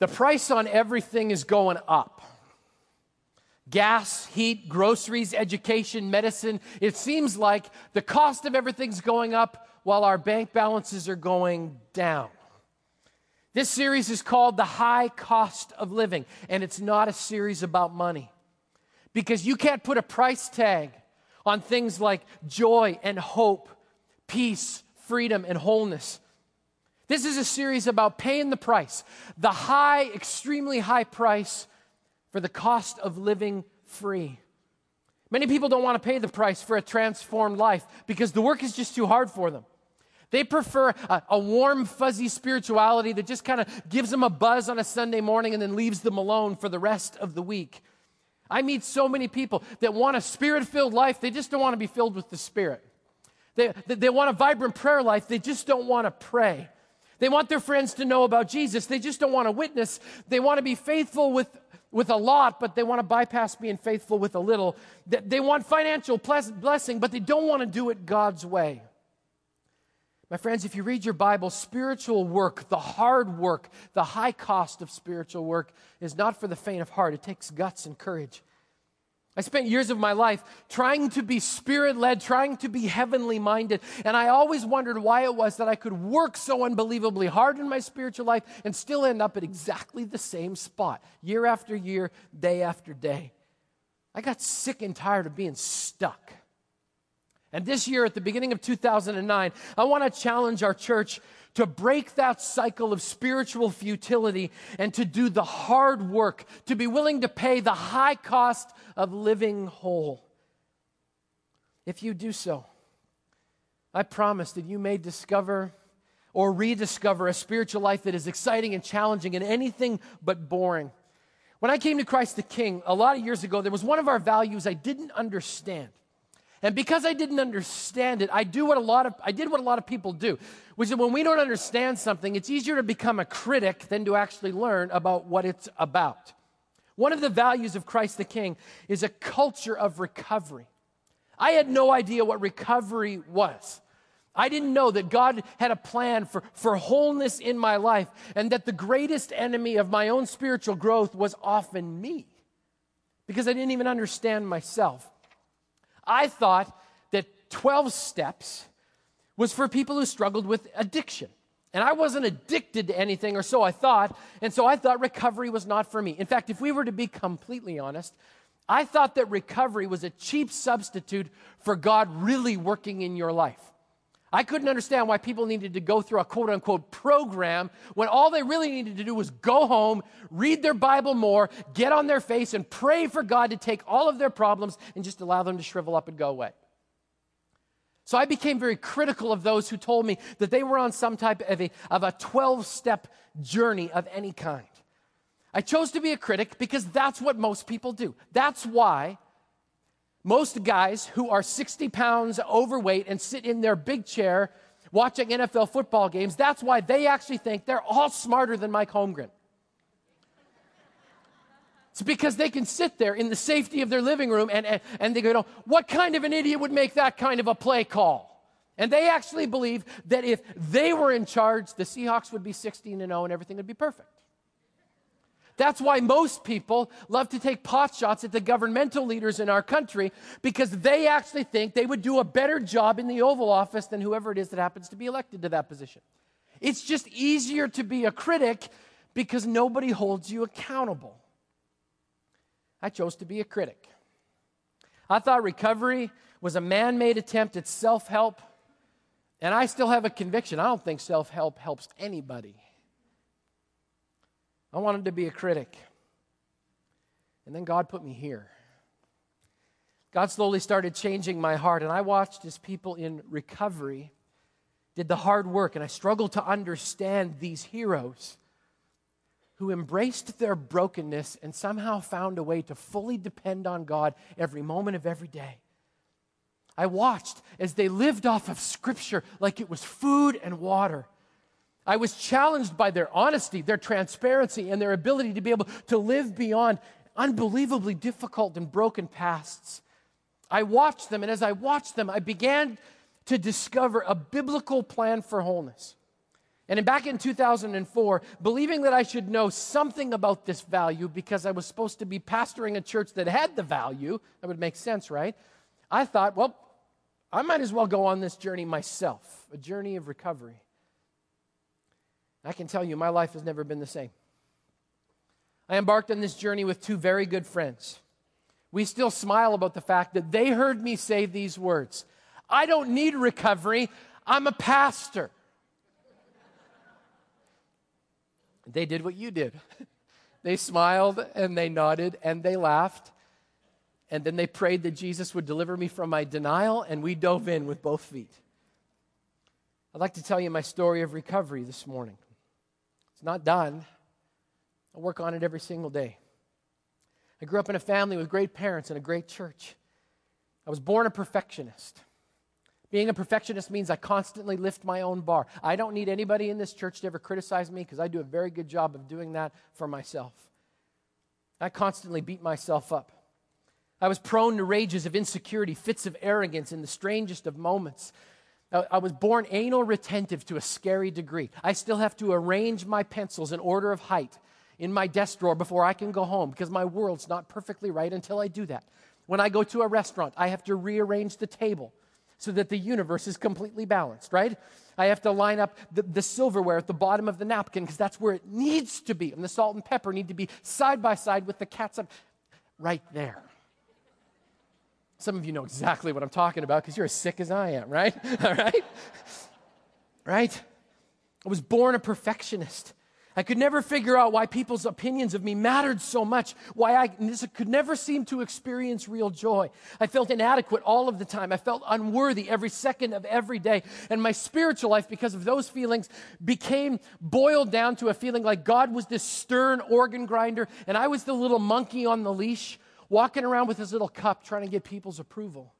The price on everything is going up. Gas, heat, groceries, education, medicine. It seems like the cost of everything's going up while our bank balances are going down. This series is called The High Cost of Living, and it's not a series about money because you can't put a price tag on things like joy and hope, peace, freedom, and wholeness. This is a series about paying the price, the high, extremely high price for the cost of living free. Many people don't want to pay the price for a transformed life because the work is just too hard for them. They prefer a, a warm, fuzzy spirituality that just kind of gives them a buzz on a Sunday morning and then leaves them alone for the rest of the week. I meet so many people that want a spirit filled life, they just don't want to be filled with the Spirit. They, they want a vibrant prayer life, they just don't want to pray. They want their friends to know about Jesus, they just don't want to witness. They want to be faithful with, with a lot, but they want to bypass being faithful with a little. They, they want financial blessing, but they don't want to do it God's way. My friends, if you read your Bible, spiritual work, the hard work, the high cost of spiritual work is not for the faint of heart. It takes guts and courage. I spent years of my life trying to be spirit led, trying to be heavenly minded, and I always wondered why it was that I could work so unbelievably hard in my spiritual life and still end up at exactly the same spot, year after year, day after day. I got sick and tired of being stuck. And this year, at the beginning of 2009, I want to challenge our church to break that cycle of spiritual futility and to do the hard work, to be willing to pay the high cost of living whole. If you do so, I promise that you may discover or rediscover a spiritual life that is exciting and challenging and anything but boring. When I came to Christ the King a lot of years ago, there was one of our values I didn't understand. And because I didn't understand it, I do what a lot of I did what a lot of people do, which is when we don't understand something, it's easier to become a critic than to actually learn about what it's about. One of the values of Christ the King is a culture of recovery. I had no idea what recovery was. I didn't know that God had a plan for, for wholeness in my life and that the greatest enemy of my own spiritual growth was often me because I didn't even understand myself. I thought that 12 steps was for people who struggled with addiction. And I wasn't addicted to anything, or so I thought. And so I thought recovery was not for me. In fact, if we were to be completely honest, I thought that recovery was a cheap substitute for God really working in your life. I couldn't understand why people needed to go through a quote unquote program when all they really needed to do was go home, read their Bible more, get on their face, and pray for God to take all of their problems and just allow them to shrivel up and go away. So I became very critical of those who told me that they were on some type of a, of a 12 step journey of any kind. I chose to be a critic because that's what most people do. That's why most guys who are 60 pounds overweight and sit in their big chair watching NFL football games, that's why they actually think they're all smarter than Mike Holmgren. It's because they can sit there in the safety of their living room and, and, and they go, What kind of an idiot would make that kind of a play call? And they actually believe that if they were in charge, the Seahawks would be 16 and 0 and everything would be perfect. That's why most people love to take pot shots at the governmental leaders in our country because they actually think they would do a better job in the Oval Office than whoever it is that happens to be elected to that position. It's just easier to be a critic because nobody holds you accountable. I chose to be a critic. I thought recovery was a man made attempt at self help, and I still have a conviction. I don't think self help helps anybody. I wanted to be a critic. And then God put me here. God slowly started changing my heart, and I watched as people in recovery did the hard work, and I struggled to understand these heroes who embraced their brokenness and somehow found a way to fully depend on God every moment of every day. I watched as they lived off of Scripture like it was food and water. I was challenged by their honesty, their transparency, and their ability to be able to live beyond unbelievably difficult and broken pasts. I watched them, and as I watched them, I began to discover a biblical plan for wholeness. And back in 2004, believing that I should know something about this value because I was supposed to be pastoring a church that had the value, that would make sense, right? I thought, well, I might as well go on this journey myself, a journey of recovery. I can tell you, my life has never been the same. I embarked on this journey with two very good friends. We still smile about the fact that they heard me say these words I don't need recovery, I'm a pastor. They did what you did. They smiled and they nodded and they laughed. And then they prayed that Jesus would deliver me from my denial, and we dove in with both feet. I'd like to tell you my story of recovery this morning. It's not done, I work on it every single day. I grew up in a family with great parents and a great church. I was born a perfectionist. Being a perfectionist means I constantly lift my own bar. I don't need anybody in this church to ever criticize me because I do a very good job of doing that for myself. I constantly beat myself up. I was prone to rages of insecurity, fits of arrogance in the strangest of moments. I was born anal retentive to a scary degree. I still have to arrange my pencils in order of height in my desk drawer before I can go home because my world's not perfectly right until I do that. When I go to a restaurant, I have to rearrange the table so that the universe is completely balanced, right? I have to line up the, the silverware at the bottom of the napkin because that's where it needs to be. And the salt and pepper need to be side by side with the catsup right there. Some of you know exactly what I'm talking about because you're as sick as I am, right? All right? Right? I was born a perfectionist. I could never figure out why people's opinions of me mattered so much, why I could never seem to experience real joy. I felt inadequate all of the time. I felt unworthy every second of every day. And my spiritual life, because of those feelings, became boiled down to a feeling like God was this stern organ grinder and I was the little monkey on the leash walking around with his little cup trying to get people's approval.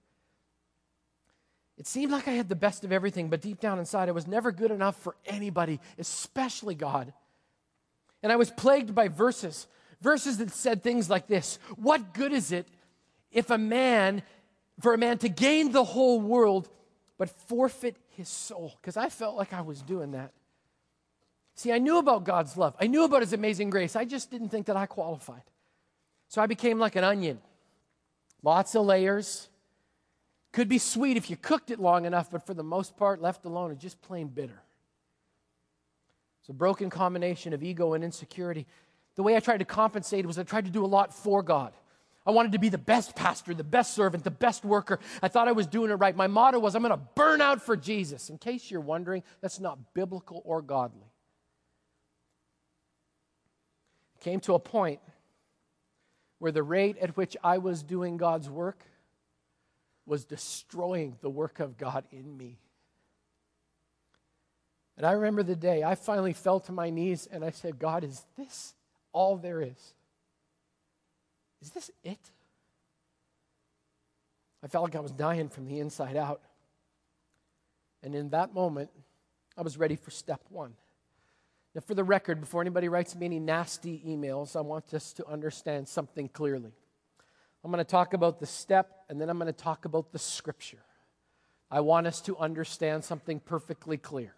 It seemed like I had the best of everything, but deep down inside, I was never good enough for anybody, especially God. And I was plagued by verses, verses that said things like this What good is it if a man, for a man to gain the whole world, but forfeit his soul? Because I felt like I was doing that. See, I knew about God's love, I knew about his amazing grace. I just didn't think that I qualified. So I became like an onion lots of layers. Could be sweet if you cooked it long enough, but for the most part, left alone, it's just plain bitter. It's a broken combination of ego and insecurity. The way I tried to compensate was I tried to do a lot for God. I wanted to be the best pastor, the best servant, the best worker. I thought I was doing it right. My motto was, I'm going to burn out for Jesus. In case you're wondering, that's not biblical or godly. It came to a point where the rate at which I was doing God's work was destroying the work of God in me. And I remember the day I finally fell to my knees and I said, God, is this all there is? Is this it? I felt like I was dying from the inside out. And in that moment, I was ready for step one. Now, for the record, before anybody writes me any nasty emails, I want us to understand something clearly. I'm going to talk about the step, and then I'm going to talk about the scripture. I want us to understand something perfectly clear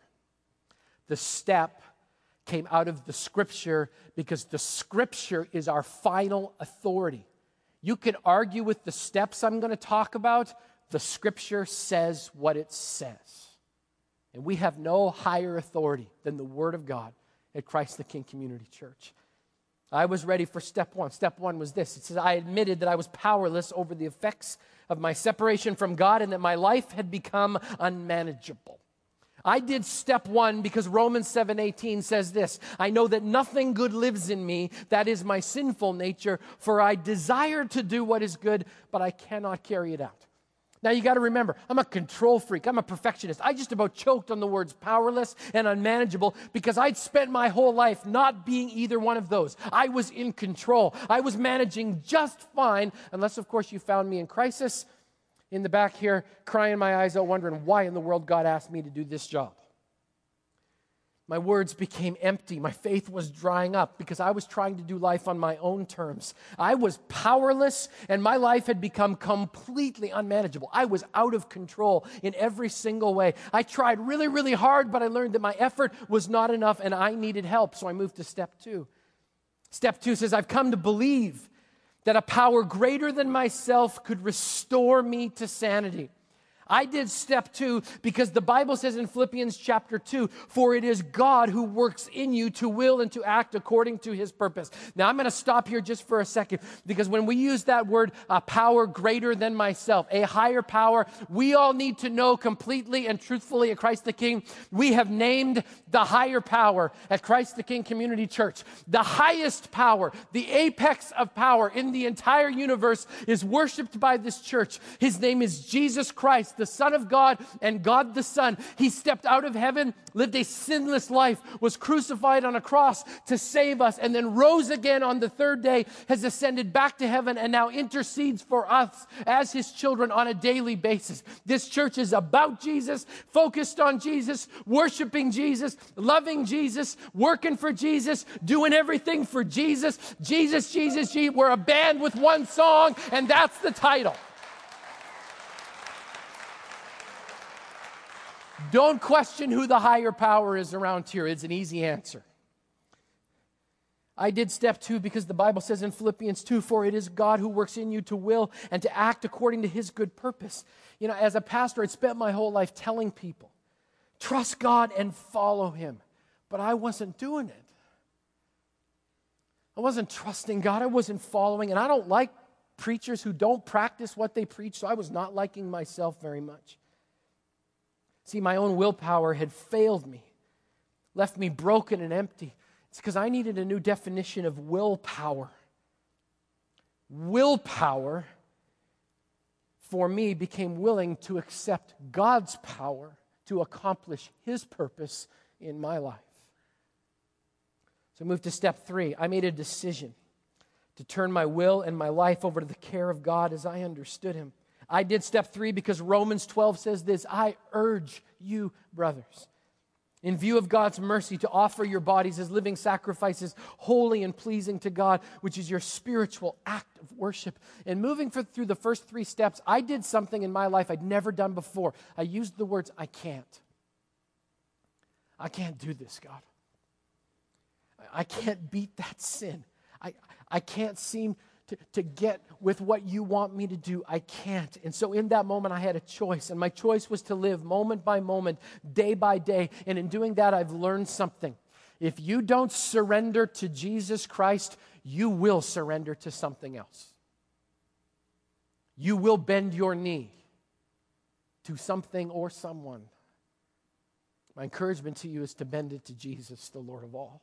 the step came out of the scripture because the scripture is our final authority. You can argue with the steps I'm going to talk about, the scripture says what it says. And we have no higher authority than the word of God at Christ the King Community Church. I was ready for step one. Step one was this it says, I admitted that I was powerless over the effects of my separation from God and that my life had become unmanageable. I did step one because Romans 7:18 says this, I know that nothing good lives in me, that is my sinful nature, for I desire to do what is good, but I cannot carry it out. Now you got to remember, I'm a control freak. I'm a perfectionist. I just about choked on the words powerless and unmanageable because I'd spent my whole life not being either one of those. I was in control. I was managing just fine, unless, of course, you found me in crisis in the back here crying my eyes out, wondering why in the world God asked me to do this job. My words became empty. My faith was drying up because I was trying to do life on my own terms. I was powerless and my life had become completely unmanageable. I was out of control in every single way. I tried really, really hard, but I learned that my effort was not enough and I needed help. So I moved to step two. Step two says, I've come to believe that a power greater than myself could restore me to sanity. I did step two because the Bible says in Philippians chapter 2, for it is God who works in you to will and to act according to his purpose. Now I'm going to stop here just for a second because when we use that word, a power greater than myself, a higher power, we all need to know completely and truthfully at Christ the King, we have named the higher power at Christ the King Community Church. The highest power, the apex of power in the entire universe is worshiped by this church. His name is Jesus Christ the Son of God and God the Son. He stepped out of heaven, lived a sinless life, was crucified on a cross to save us, and then rose again on the third day, has ascended back to heaven, and now intercedes for us as his children on a daily basis. This church is about Jesus, focused on Jesus, worshiping Jesus, loving Jesus, working for Jesus, doing everything for Jesus. Jesus, Jesus, Jesus. We're a band with one song, and that's the title. Don't question who the higher power is around here. It's an easy answer. I did step two because the Bible says in Philippians 2 For it is God who works in you to will and to act according to his good purpose. You know, as a pastor, I'd spent my whole life telling people, trust God and follow him. But I wasn't doing it. I wasn't trusting God. I wasn't following. And I don't like preachers who don't practice what they preach, so I was not liking myself very much. See, my own willpower had failed me, left me broken and empty. It's because I needed a new definition of willpower. Willpower for me became willing to accept God's power to accomplish His purpose in my life. So I moved to step three. I made a decision to turn my will and my life over to the care of God as I understood Him. I did step three because Romans 12 says this I urge you, brothers, in view of God's mercy, to offer your bodies as living sacrifices, holy and pleasing to God, which is your spiritual act of worship. And moving for, through the first three steps, I did something in my life I'd never done before. I used the words, I can't. I can't do this, God. I can't beat that sin. I, I can't seem to, to get with what you want me to do. I can't. And so in that moment, I had a choice. And my choice was to live moment by moment, day by day. And in doing that, I've learned something. If you don't surrender to Jesus Christ, you will surrender to something else. You will bend your knee to something or someone. My encouragement to you is to bend it to Jesus, the Lord of all.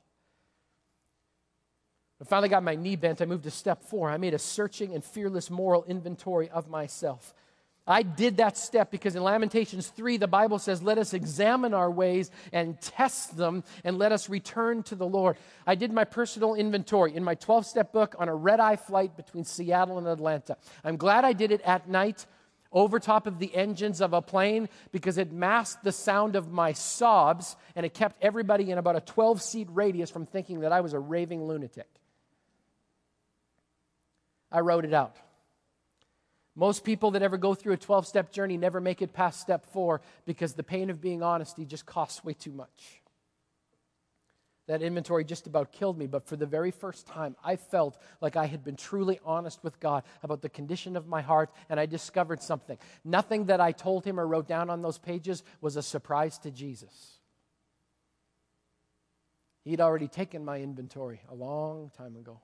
I finally got my knee bent. I moved to step four. I made a searching and fearless moral inventory of myself. I did that step because in Lamentations 3, the Bible says, Let us examine our ways and test them, and let us return to the Lord. I did my personal inventory in my 12 step book on a red eye flight between Seattle and Atlanta. I'm glad I did it at night over top of the engines of a plane because it masked the sound of my sobs and it kept everybody in about a 12 seat radius from thinking that I was a raving lunatic. I wrote it out. Most people that ever go through a 12 step journey never make it past step four because the pain of being honesty just costs way too much. That inventory just about killed me, but for the very first time, I felt like I had been truly honest with God about the condition of my heart, and I discovered something. Nothing that I told him or wrote down on those pages was a surprise to Jesus. He'd already taken my inventory a long time ago.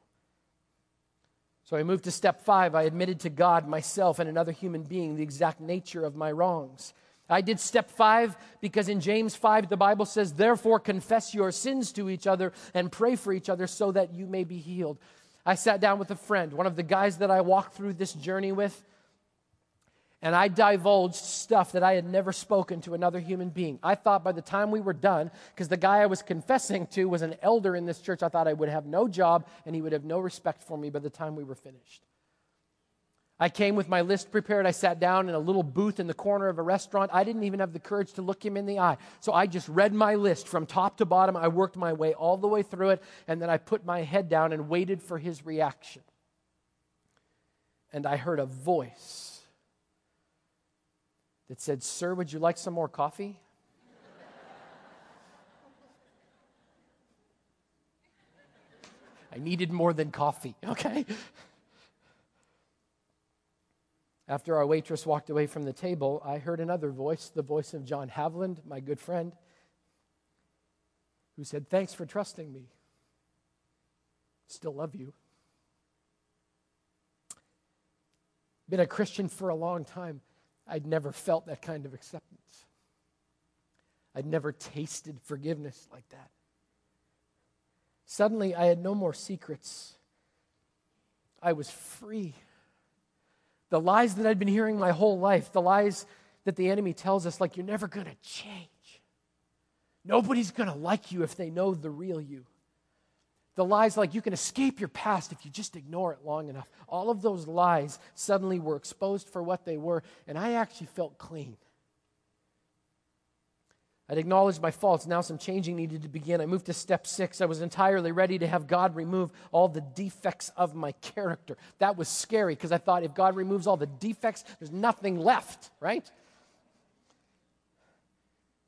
So I moved to step five. I admitted to God, myself, and another human being the exact nature of my wrongs. I did step five because in James 5, the Bible says, Therefore, confess your sins to each other and pray for each other so that you may be healed. I sat down with a friend, one of the guys that I walked through this journey with and I divulged stuff that I had never spoken to another human being. I thought by the time we were done, because the guy I was confessing to was an elder in this church, I thought I would have no job and he would have no respect for me by the time we were finished. I came with my list prepared. I sat down in a little booth in the corner of a restaurant. I didn't even have the courage to look him in the eye. So I just read my list from top to bottom. I worked my way all the way through it, and then I put my head down and waited for his reaction. And I heard a voice that said, Sir, would you like some more coffee? I needed more than coffee, okay? After our waitress walked away from the table, I heard another voice, the voice of John Haviland, my good friend, who said, Thanks for trusting me. Still love you. Been a Christian for a long time. I'd never felt that kind of acceptance. I'd never tasted forgiveness like that. Suddenly, I had no more secrets. I was free. The lies that I'd been hearing my whole life, the lies that the enemy tells us, like, you're never going to change. Nobody's going to like you if they know the real you. The lies like you can escape your past if you just ignore it long enough. All of those lies suddenly were exposed for what they were, and I actually felt clean. I'd acknowledged my faults. Now some changing needed to begin. I moved to step six. I was entirely ready to have God remove all the defects of my character. That was scary because I thought if God removes all the defects, there's nothing left, right?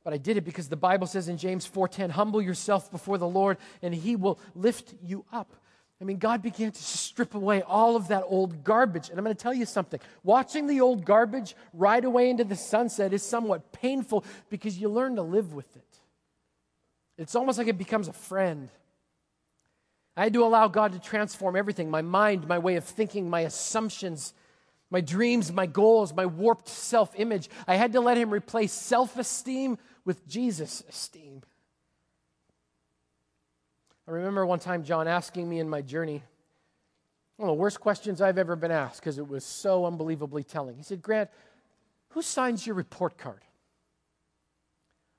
But I did it because the Bible says in James 4:10, "Humble yourself before the Lord, and he will lift you up." I mean, God began to strip away all of that old garbage. And I'm going to tell you something. Watching the old garbage ride away into the sunset is somewhat painful because you learn to live with it. It's almost like it becomes a friend. I had to allow God to transform everything my mind, my way of thinking, my assumptions, my dreams, my goals, my warped self image. I had to let Him replace self esteem with Jesus' esteem. I remember one time John asking me in my journey, one of the worst questions I've ever been asked because it was so unbelievably telling. He said, Grant, who signs your report card?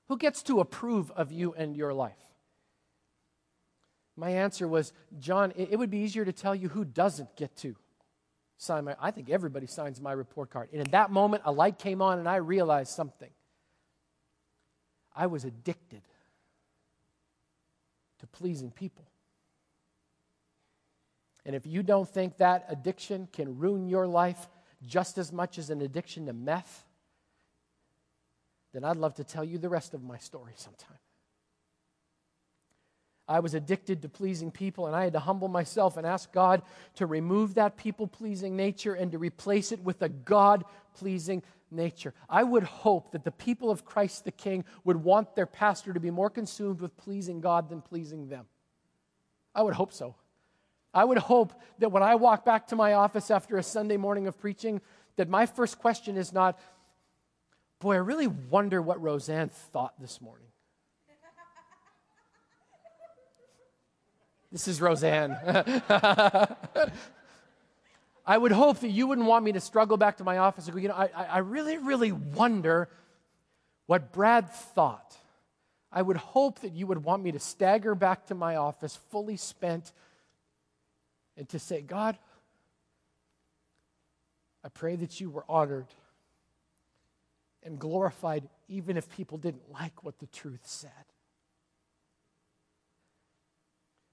Who gets to approve of you and your life? My answer was, John, it, would be easier to tell you who doesn't get to sign my. I think everybody signs my report card. And in that moment, a light came on and I realized something. I was addicted to pleasing people. And if you don't think that addiction can ruin your life just as much as an addiction to meth, then I'd love to tell you the rest of my story sometime. I was addicted to pleasing people, and I had to humble myself and ask God to remove that people pleasing nature and to replace it with a God pleasing nature. I would hope that the people of Christ the King would want their pastor to be more consumed with pleasing God than pleasing them. I would hope so. I would hope that when I walk back to my office after a Sunday morning of preaching, that my first question is not, boy, I really wonder what Roseanne thought this morning. this is Roseanne. I would hope that you wouldn't want me to struggle back to my office and go, you know, I, I really, really wonder what Brad thought. I would hope that you would want me to stagger back to my office fully spent and to say, God, I pray that you were honored and glorified even if people didn't like what the truth said.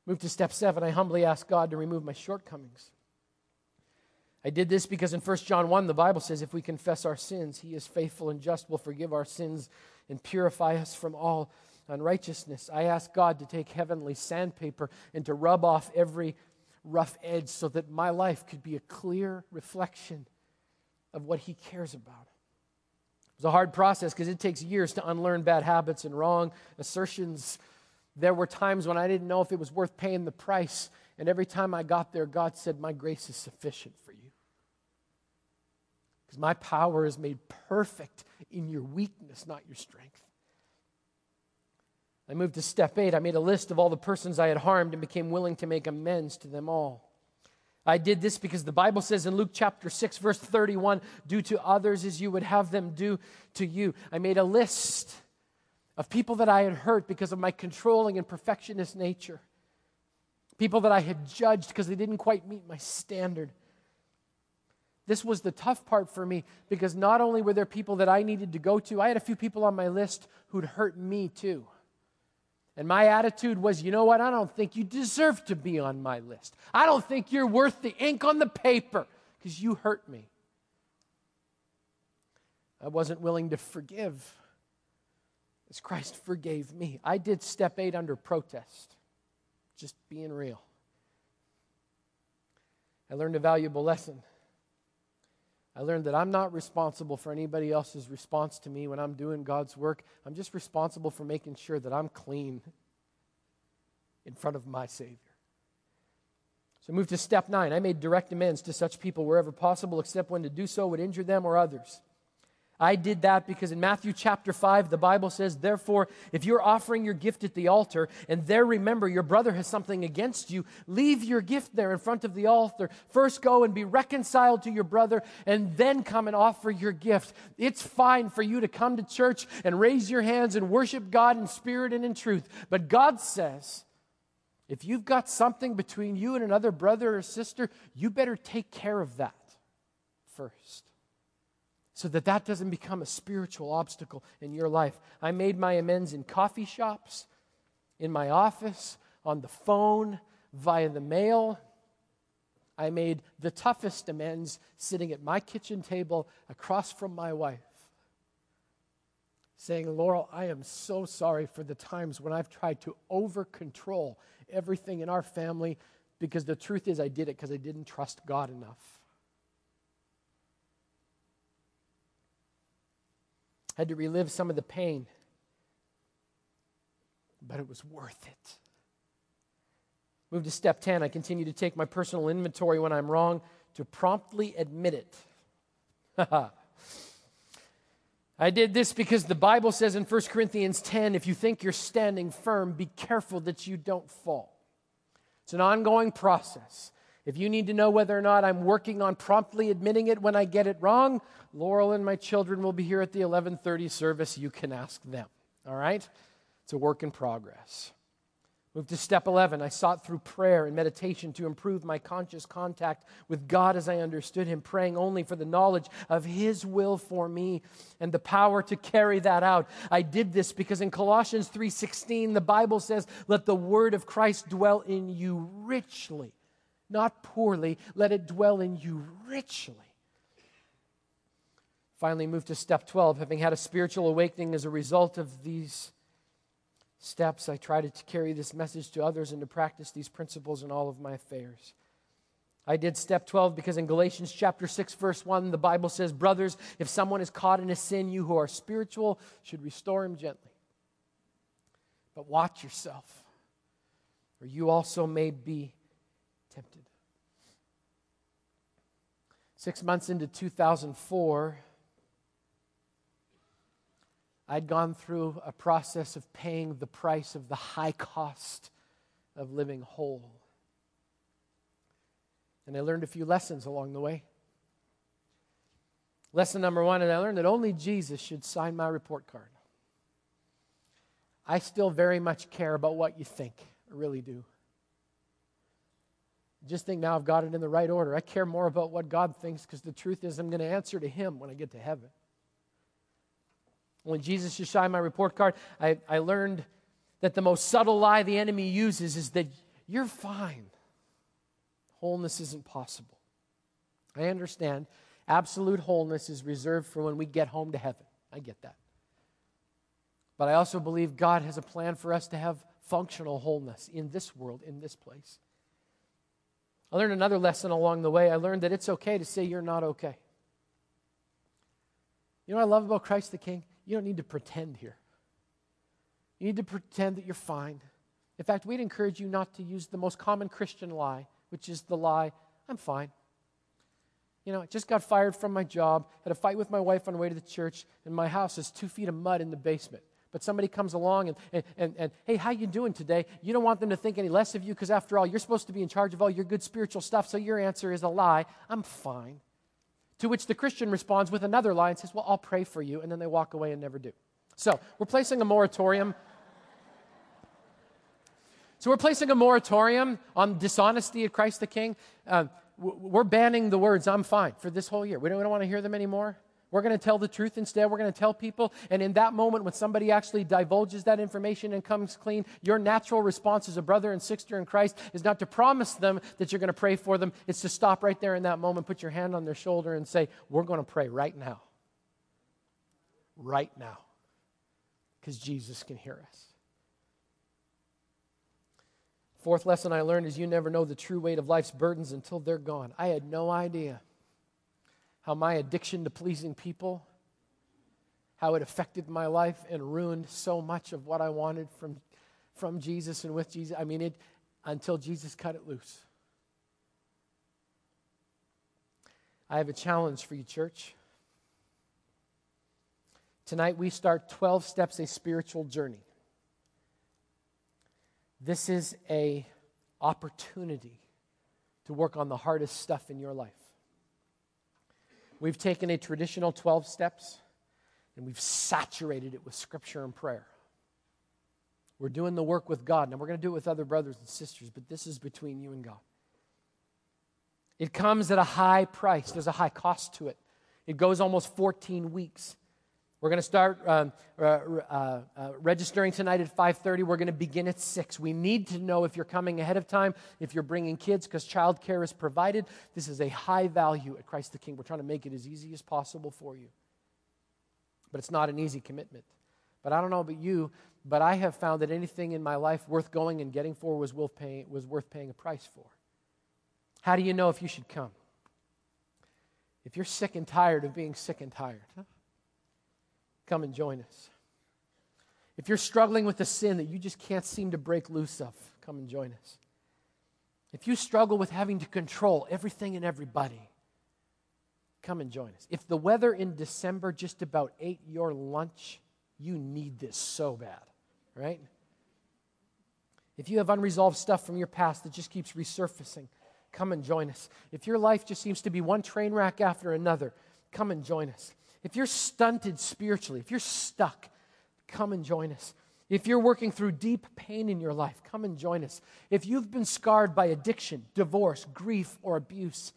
Move to step seven. I humbly ask God to remove my shortcomings. I did this because in 1 John 1, the Bible says, if we confess our sins, he is faithful and just, will forgive our sins and purify us from all unrighteousness. I ask God to take heavenly sandpaper and to rub off every rough edge so that my life could be a clear reflection of what he cares about. It was a hard process because it takes years to unlearn bad habits and wrong assertions. There were times when I didn't know if it was worth paying the price. And every time I got there, God said, My grace is sufficient for you. Because my power is made perfect in your weakness, not your strength. I moved to step eight. I made a list of all the persons I had harmed and became willing to make amends to them all. I did this because the Bible says in Luke chapter 6, verse 31, do to others as you would have them do to you. I made a list of people that I had hurt because of my controlling and perfectionist nature, people that I had judged because they didn't quite meet my standard This was the tough part for me because not only were there people that I needed to go to, I had a few people on my list who'd hurt me too. And my attitude was, you know what? I don't think you deserve to be on my list. I don't think you're worth the ink on the paper because you hurt me. I wasn't willing to forgive as Christ forgave me. I did step eight under protest, just being real. I learned a valuable lesson. I learned that I'm not responsible for anybody else's response to me when I'm doing God's work. I'm just responsible for making sure that I'm clean in front of my Savior. So move to step nine. I made direct amends to such people wherever possible, except when to do so would injure them or others. I did that because in Matthew chapter 5, the Bible says, Therefore, if you're offering your gift at the altar and there remember your brother has something against you, leave your gift there in front of the altar. First go and be reconciled to your brother and then come and offer your gift. It's fine for you to come to church and raise your hands and worship God in spirit and in truth. But God says, if you've got something between you and another brother or sister, you better take care of that first so that that doesn't become a spiritual obstacle in your life. I made my amends in coffee shops, in my office, on the phone, via the mail. I made the toughest amends sitting at my kitchen table across from my wife, saying, Laurel, I am so sorry for the times when I've tried to over control everything in our family because the truth is I did it because I didn't trust God enough. Had to relive some of the pain, but it was worth it. Move to step 10. I continue to take my personal inventory when I'm wrong to promptly admit it. I did this because the Bible says in 1 Corinthians 10 if you think you're standing firm, be careful that you don't fall. It's an ongoing process. If you need to know whether or not I'm working on promptly admitting it when I get it wrong, Laurel and my children will be here at the 11:30 service. You can ask them. All right? It's a work in progress. Move to step 11. I sought through prayer and meditation to improve my conscious contact with God as I understood Him, praying only for the knowledge of His will for me and the power to carry that out. I did this because in Colossians 3:16 the Bible says, "Let the word of Christ dwell in you richly." Not poorly. Let it dwell in you richly. Finally, move to step 12. Having had a spiritual awakening as a result of these steps, I try to carry this message to others and to practice these principles in all of my affairs. I did step 12 because in Galatians chapter 6 verse 1 the Bible says, "Brothers, if someone is caught in a sin, you who are spiritual should restore him gently. But watch yourself, or you also may be tempted. Six months into 2004, I'd gone through a process of paying the price of the high cost of living whole. And I learned a few lessons along the way. Lesson number one, and I learned that only Jesus should sign my report card. I still very much care about what you think. I really do just think now I've got it in the right order. I care more about what God thinks because the truth is I'm going to answer to Him when I get to heaven. When Jesus should shine my report card, I, I learned that the most subtle lie the enemy uses is that you're fine. Wholeness isn't possible. I understand absolute wholeness is reserved for when we get home to heaven. I get that. But I also believe God has a plan for us to have functional wholeness in this world, in this place. I learned another lesson along the way. I learned that it's okay to say you're not okay. You know what I love about Christ the King? You don't need to pretend here. You need to pretend that you're fine. In fact, we'd encourage you not to use the most common Christian lie, which is the lie, I'm fine. You know, I just got fired from my job, had a fight with my wife on the way to the church, and my house is two feet of mud in the basement but somebody comes along and, and, and, and, hey how you doing today? You don't want them to think any less of you because after all you're supposed to be in charge of all your good spiritual stuff so your answer is a lie. I'm fine. To which the christian responds with another lie and says well i'll pray for you and then they walk away and never do. So we're placing a moratorium. So we're placing a moratorium on dishonesty at christ the king. Uh, we're banning the words, I'm fine, for this whole year. We don't, we don't want to hear them anymore. We're going to tell the truth instead. We're going to tell people. And in that moment, when somebody actually divulges that information and comes clean, your natural response as a brother and sister in Christ is not to promise them that you're going to pray for them. It's to stop right there in that moment, put your hand on their shoulder, and say, We're going to pray right now. Right now. Because Jesus can hear us. Fourth lesson I learned is you never know the true weight of life's burdens until they're gone. I had no idea how my addiction to pleasing people, how it affected my life and ruined so much of what I wanted from, from Jesus and with Jesus. I mean, it until Jesus cut it loose. I have a challenge for you, church. Tonight we start 12 steps a spiritual journey. This is a opportunity to work on the hardest stuff in your life. We've taken a traditional 12 steps and we've saturated it with scripture and prayer. We're doing the work with God. Now, we're going to do it with other brothers and sisters, but this is between you and God. It comes at a high price, there's a high cost to it. It goes almost 14 weeks. We're going to start um, uh, uh, uh, registering tonight at 5:30. We're going to begin at 6. We need to know if you're coming ahead of time, if you're bringing kids, because childcare is provided. This is a high value at Christ the King. We're trying to make it as easy as possible for you, but it's not an easy commitment. But I don't know about you, but I have found that anything in my life worth going and getting for was worth paying, was worth paying a price for. How do you know if you should come? If you're sick and tired of being sick and tired. Huh? Come and join us. If you're struggling with a sin that you just can't seem to break loose of, come and join us. If you struggle with having to control everything and everybody, come and join us. If the weather in December just about ate your lunch, you need this so bad, right? If you have unresolved stuff from your past that just keeps resurfacing, come and join us. If your life just seems to be one train wreck after another, come and join us. If you're stunted spiritually, if you're stuck, come and join us. If you're working through deep pain in your life, come and join us. If you've been scarred by addiction, divorce, grief, or abuse,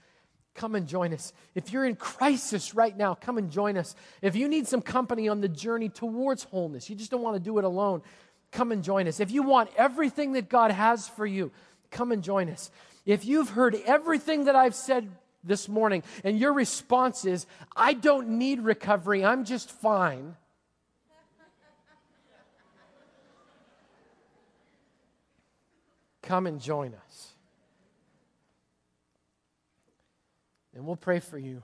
come and join us. If you're in crisis right now, come and join us. If you need some company on the journey towards wholeness, you just don't want to do it alone, come and join us. If you want everything that God has for you, come and join us. If you've heard everything that I've said this morning and your response is, I don't need recovery, I'm just fine. Come and join us. And we'll pray for you.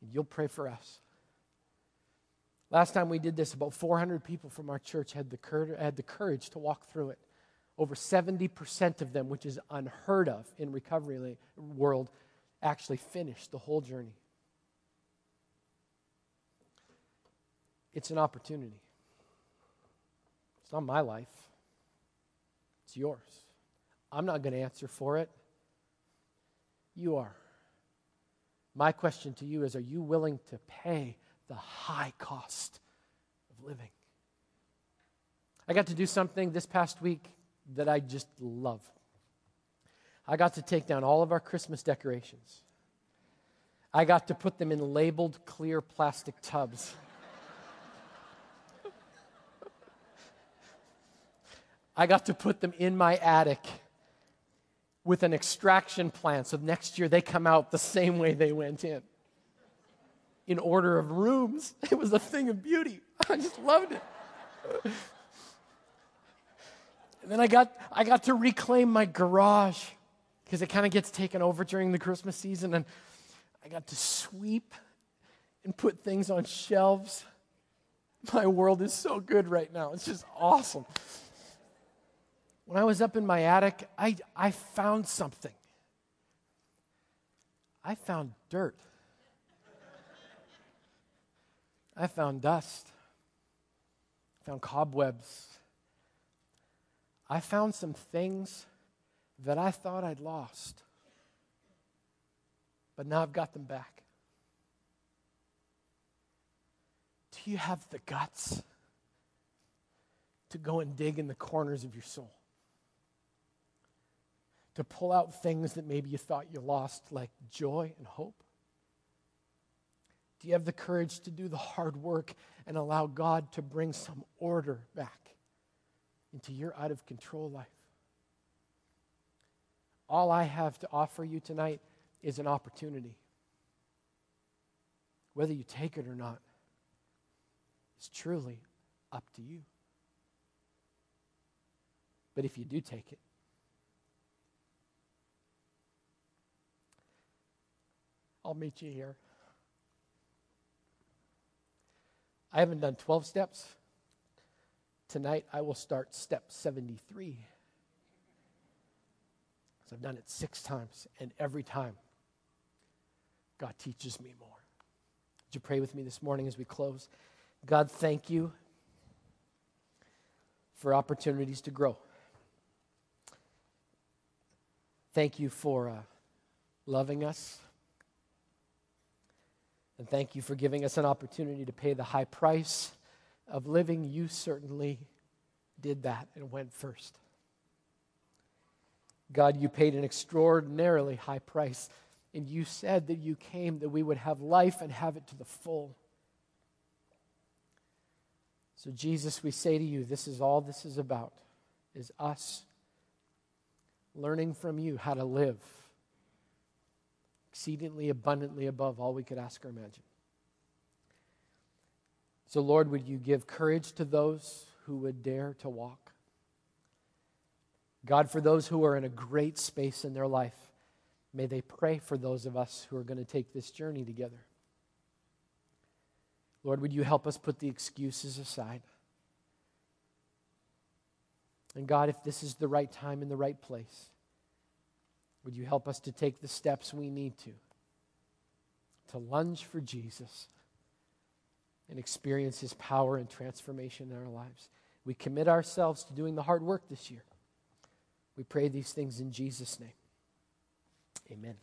And you'll pray for us. Last time we did this, about 400 people from our church had the, had the courage to walk through it. Over 70% of them, which is unheard of in recovery world, actually finished the whole journey. It's an opportunity. It's not my life. It's yours. I'm not going to answer for it. You are. My question to you is Are you willing to pay the high cost of living? I got to do something this past week that I just love. I got to take down all of our Christmas decorations. I got to put them in labeled clear plastic tubs. I got to put them in my attic with an extraction plan so next year they come out the same way they went in. In order of rooms. It was a thing of beauty. I just loved it. And then I got, I got to reclaim my garage because it kind of gets taken over during the Christmas season. And I got to sweep and put things on shelves. My world is so good right now. It's just awesome. When I was up in my attic, I, I found something. I found dirt. I found dust. I found cobwebs. I found some things that I thought I'd lost, but now I've got them back. Do you have the guts to go and dig in the corners of your soul? to pull out things that maybe you thought you lost, like joy and hope? Do you have the courage to do the hard work and allow God to bring some order back into your out of control life? All I have to offer you tonight is an opportunity. Whether you take it or not is truly up to you. But if you do take it, I'll meet you here. I haven't done 12 steps. Tonight I will start step 73. So I've done it six times, and every time God teaches me more. Would you pray with me this morning as we close? God, thank you for opportunities to grow. Thank you for uh, loving us. And thank you for giving us an opportunity to pay the high price of living. You certainly did that and went first. God, you paid an extraordinarily high price, and you said that you came that we would have life and have it to the full. So, Jesus, we say to you, this is all this is about, is us learning from you how to live exceedingly abundantly above all we could ask or imagine. So, Lord, would you give courage to those who would dare to walk? God, for those who are in a great space in their life, may they pray for those of us who are going to take this journey together. Lord, would you help us put the excuses aside? And God, if this is the right time and the right place, would you help us to take the steps we need to to lunge for Jesus and experience his power and transformation in our lives? We commit ourselves to doing the hard work this year. We pray these things in Jesus' name. Amen.